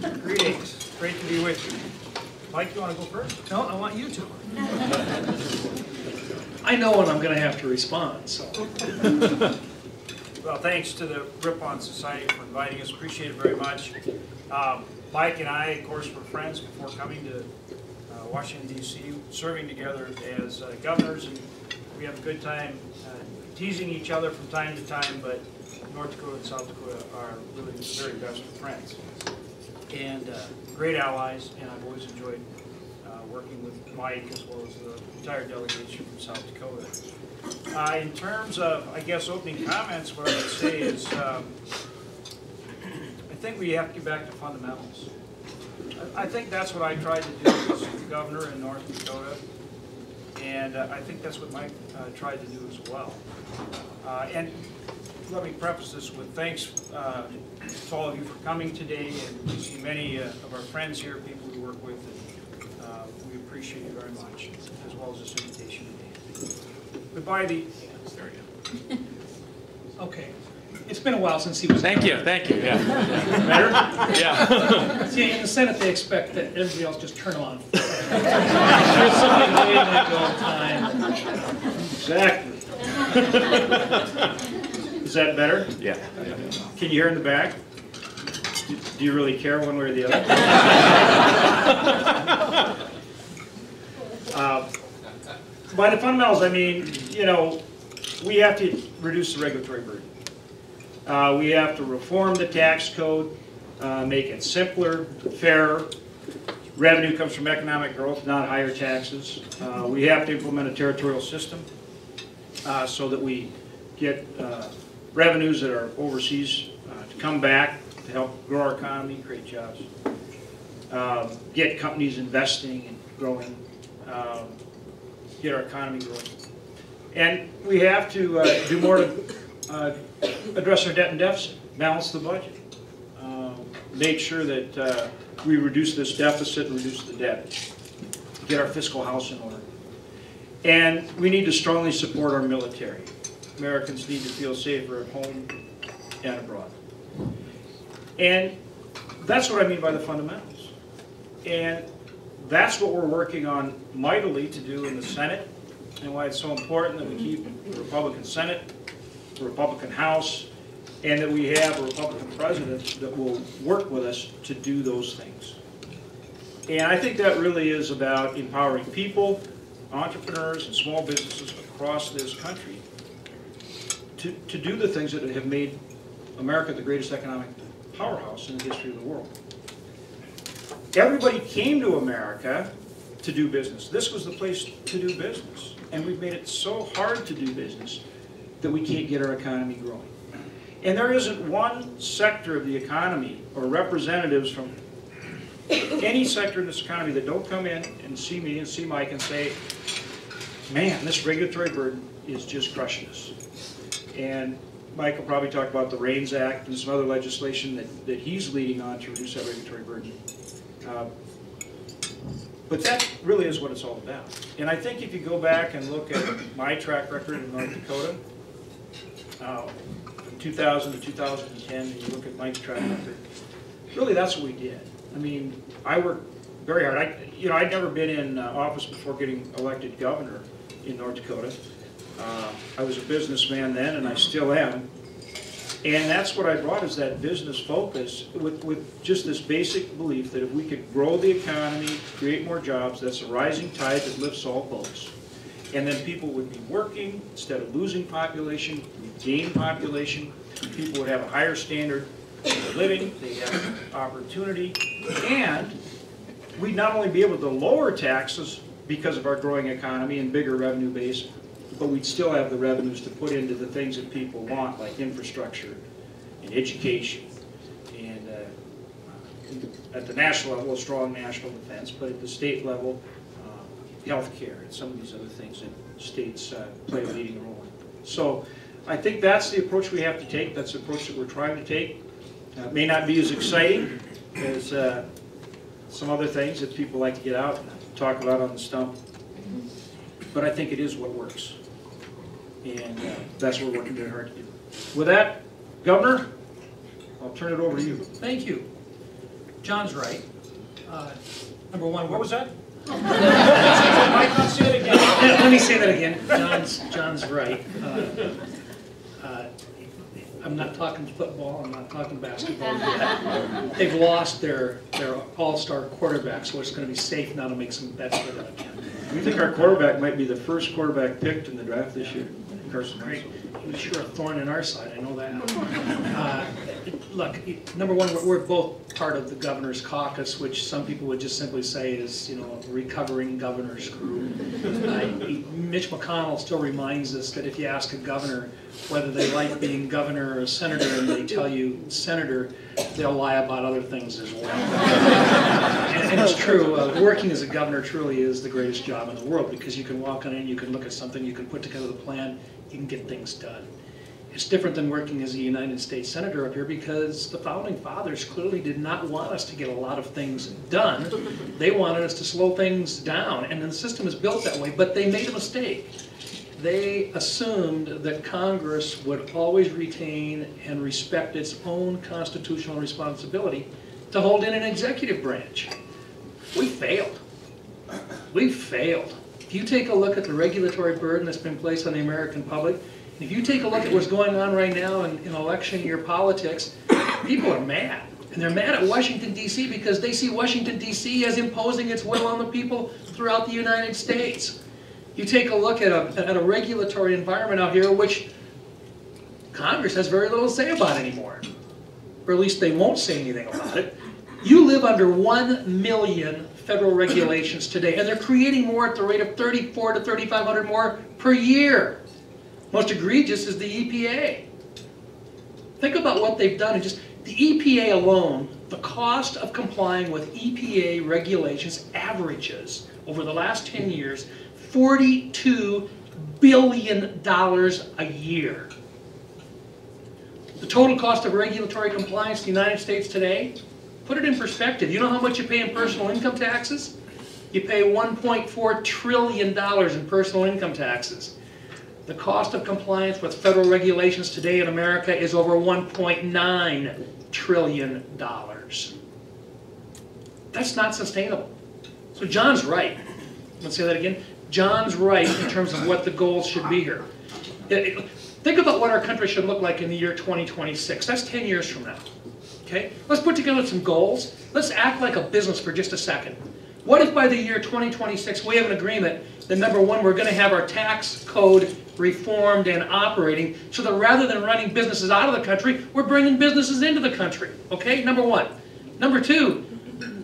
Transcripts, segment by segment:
Greetings, great to be with you. Mike, you want to go first? No, I want you to. I know when I'm gonna have to respond, so. Well, thanks to the Ripon Society for inviting us, appreciate it very much. Um, Mike and I, of course, were friends before coming to uh, Washington DC, serving together as uh, governors, and we have a good time uh, teasing each other from time to time, but North Dakota and South Dakota are really the very best of friends. And uh, great allies, and I've always enjoyed uh, working with Mike as well as the entire delegation from South Dakota. Uh, In terms of, I guess, opening comments, what I would say is, um, I think we have to get back to fundamentals. I I think that's what I tried to do as governor in North Dakota, and uh, I think that's what Mike uh, tried to do as well. Uh, And let me preface this with thanks uh, to all of you for coming today, and we see many uh, of our friends here, people we work with, and uh, we appreciate you very much, as well as this invitation today. Goodbye, the, there you go. Okay. It's been a while since he was. Thank you, thank you, yeah. Better? Yeah. See, in the Senate, they expect that everybody else just turn on. There's somebody waiting all time. Exactly. Is that better? Yeah. Can you hear in the back? Do- you really care one way or the other? Uh, By the fundamentals, I mean, you know, we have to reduce the regulatory burden. Uh, We have to reform the tax code, uh, make it simpler, fairer. Revenue comes from economic growth, not higher taxes. Uh, We have to implement a territorial system uh, so that we get uh, revenues that are overseas uh, to come back to help grow our economy, create jobs. Um, Get companies investing and growing, um, get our economy growing. And we have to uh, do more to uh, address our debt and deficit, balance the budget. um, Make sure that uh, we reduce this deficit and reduce the debt, get our fiscal house in order. And we need to strongly support our military. Americans need to feel safer at home and abroad. And that's what I mean by the fundamentals. And that's what we're working on mightily to do in the Senate, and why it's so important that we keep the Republican Senate, the Republican House, and that we have a Republican president that will work with us to do those things. And I think that really is about empowering people, entrepreneurs, and small businesses across this country to, to do the things that have made America the greatest economic powerhouse in the history of the world. Everybody came to America to do business. This was the place to do business. And we've made it so hard to do business that we can't get our economy growing. And there isn't one sector of the economy or representatives from any sector in this economy that don't come in and see me and see Mike and say, man, this regulatory burden is just crushing us. And Mike will probably talk about the REINS Act and some other legislation that, that he's leading on to reduce that regulatory burden. Uh, But that really is what it's all about. And I think if you go back and look at my track record in North Dakota, uh, from 2000 to 2010, and you look at Mike's track record, really that's what we did. I mean, I worked very hard. I, you know, I'd never been in uh, office before getting elected governor in North Dakota. Uh, I was a businessman then, and I still am. And that's what I brought is that business focus with, with just this basic belief that if we could grow the economy, create more jobs, that's a rising tide that lifts all boats. And then people would be working, instead of losing population, gain population. People would have a higher standard of living, they'd have opportunity. And we'd not only be able to lower taxes because of our growing economy and bigger revenue base, but we'd still have the revenues to put into the things that people want, like infrastructure and education. And uh, at the national level, a strong national defense, but at the state level, uh, healthcare and some of these other things that states uh, play a leading role in. So I think that's the approach we have to take. That's the approach that we're trying to take. Uh, It may not be as exciting as uh, some other things that people like to get out and talk about on the stump, but I think it is what works. And uh, that's what we're working very hard to do. With that, Governor, I'll turn it over to you. Thank you. John's right. Uh, Number one, What was that? Mike, let's say it again. Let let me say that again. John's, John's right. Uh, uh, I'm not talking football, I'm not talking basketball yet. They've lost their, their all-star quarterback, so it's gonna be safe now to make some bets with them again. We think our quarterback might be the first quarterback picked in the draft this year, Wentz. Great. He sure a thorn in our side, I know that. Uh, Look, number one, we're- both part of the governor's caucus, which some people would just simply say is, you know, a recovering governor's crew. Uh, Mitch McConnell still reminds us that if you ask a governor whether they like being governor or senator, and they tell you senator, they'll lie about other things as well. And and it's true, uh, working as a governor truly is the greatest job in the world, because you can walk on in, you can look at something, you can put together the plan, you can get things done. It's different than working as a United States Senator up here, because the founding fathers clearly did not want us to get a lot of things done. They wanted us to slow things down, and the system is built that way, but they made a mistake. They assumed that Congress would always retain and respect its own constitutional responsibility to hold in an executive branch. We failed. We failed. If you take a look at the regulatory burden that's been placed on the American public, if you take a look at what's going on right now in, in election year politics, people are mad. And they're mad at Washington DC because they see Washington DC as imposing its will on the people throughout the United States. You take a look at a, at a regulatory environment out here which Congress has very little to say about anymore. Or at least they won't say anything about it. You live under 1 million federal regulations today, and they're creating more at the rate of 34 to 3,500 more per year. Most egregious is the EPA. Think about what they've done, and just the EPA alone, the cost of complying with EPA regulations averages over the last 10 years $42 billion a year. The total cost of regulatory compliance in the United States today, put it in perspective. You know how much you pay in personal income taxes? You pay $1.4 trillion in personal income taxes. The cost of compliance with federal regulations today in America is over $1.9 trillion. That's not sustainable. So John's right. Let's say that again. John's right in terms of what the goals should be here. Think about what our country should look like in the year 2026. That's 10 years from now. Okay? Let's put together some goals. Let's act like a business for just a second. What if by the year 2026 we have an agreement that number one, we're going to have our tax code reformed and operating so that rather than running businesses out of the country, we're bringing businesses into the country. Okay? Number one. Number two,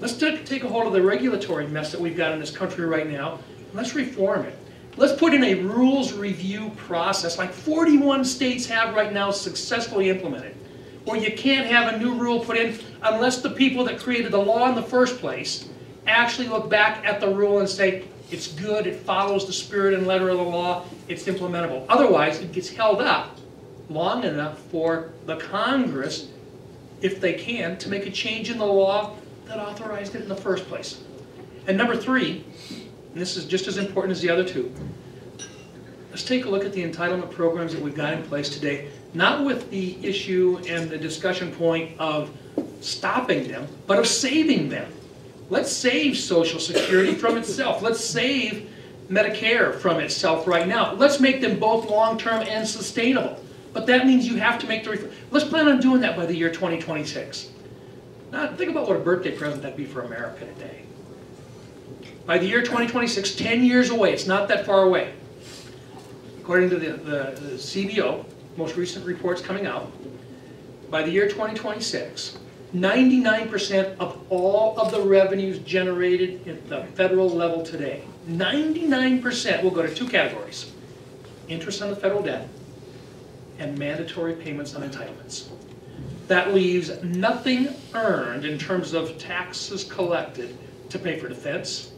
let's take a hold of the regulatory mess that we've got in this country right now. Let's reform it. Let's put in a rules review process like 41 states have right now successfully implemented, where you can't have a new rule put in unless the people that created the law in the first place actually look back at the rule and say, it's good, it follows the spirit and letter of the law, it's implementable. Otherwise, it gets held up long enough for the Congress, if they can, to make a change in the law that authorized it in the first place. And number three, and this is just as important as the other two, let's take a look at the entitlement programs that we've got in place today, not with the issue and the discussion point of stopping them, but of saving them. Let's save Social Security from itself. Let's save Medicare from itself right now. Let's make them both long-term and sustainable. But that means you have to make the, let's plan on doing that by the year 2026. Now, think about what a birthday present that'd be for America today. By the year 2026, 10 years away, it's not that far away. According to the, the, the CBO, most recent reports coming out, by the year 2026, 99% of all of the revenues generated at the federal level today, 99% will go to two categories. Interest on the federal debt and mandatory payments on entitlements. That leaves nothing earned in terms of taxes collected to pay for defense,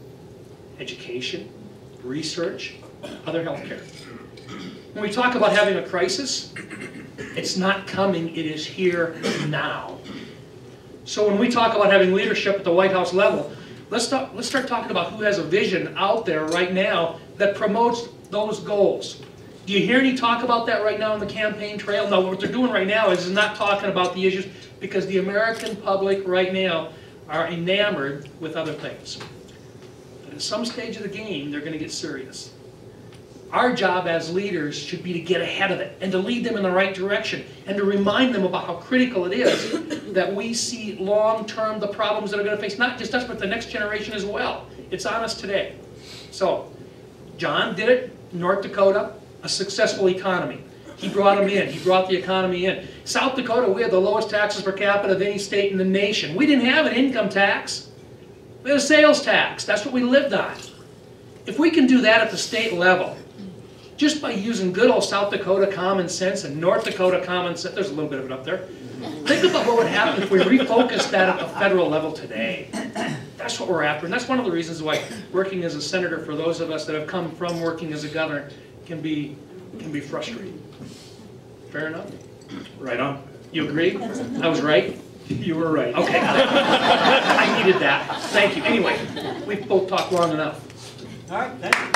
education, research, other health care. When we talk about having a crisis, it's not coming, it is here now. So when we talk about having leadership at the White House level, let's talk, let's start talking about who has a vision out there right now that promotes those goals. Do you hear any talk about that right now on the campaign trail? No, what they're doing right now is not talking about the issues because the American public right now are enamored with other things. But at some stage of the game, they're gonna get serious. Our job as leaders should be to get ahead of it and to lead them in the right direction and to remind them about how critical it is that we see long-term the problems that are gonna face not just us, but the next generation as well. It's on us today. So, John did it, North Dakota, a successful economy. He brought them in, he brought the economy in. South Dakota, we had the lowest taxes per capita of any state in the nation. We didn't have an income tax. We had a sales tax, that's what we lived on. If we can do that at the state level, just by using good old South Dakota common sense and North Dakota common sense, there's a little bit of it up there. Think about what would happen if we refocused that at the federal level today. That's what we're after, and that's one of the reasons why working as a senator, for those of us that have come from working as a governor, can be, can be frustrating. Fair enough? Right on. You agree? I was right? You were right. Okay. I needed that. Thank you. Anyway, we've both talked long enough. All right, thank you.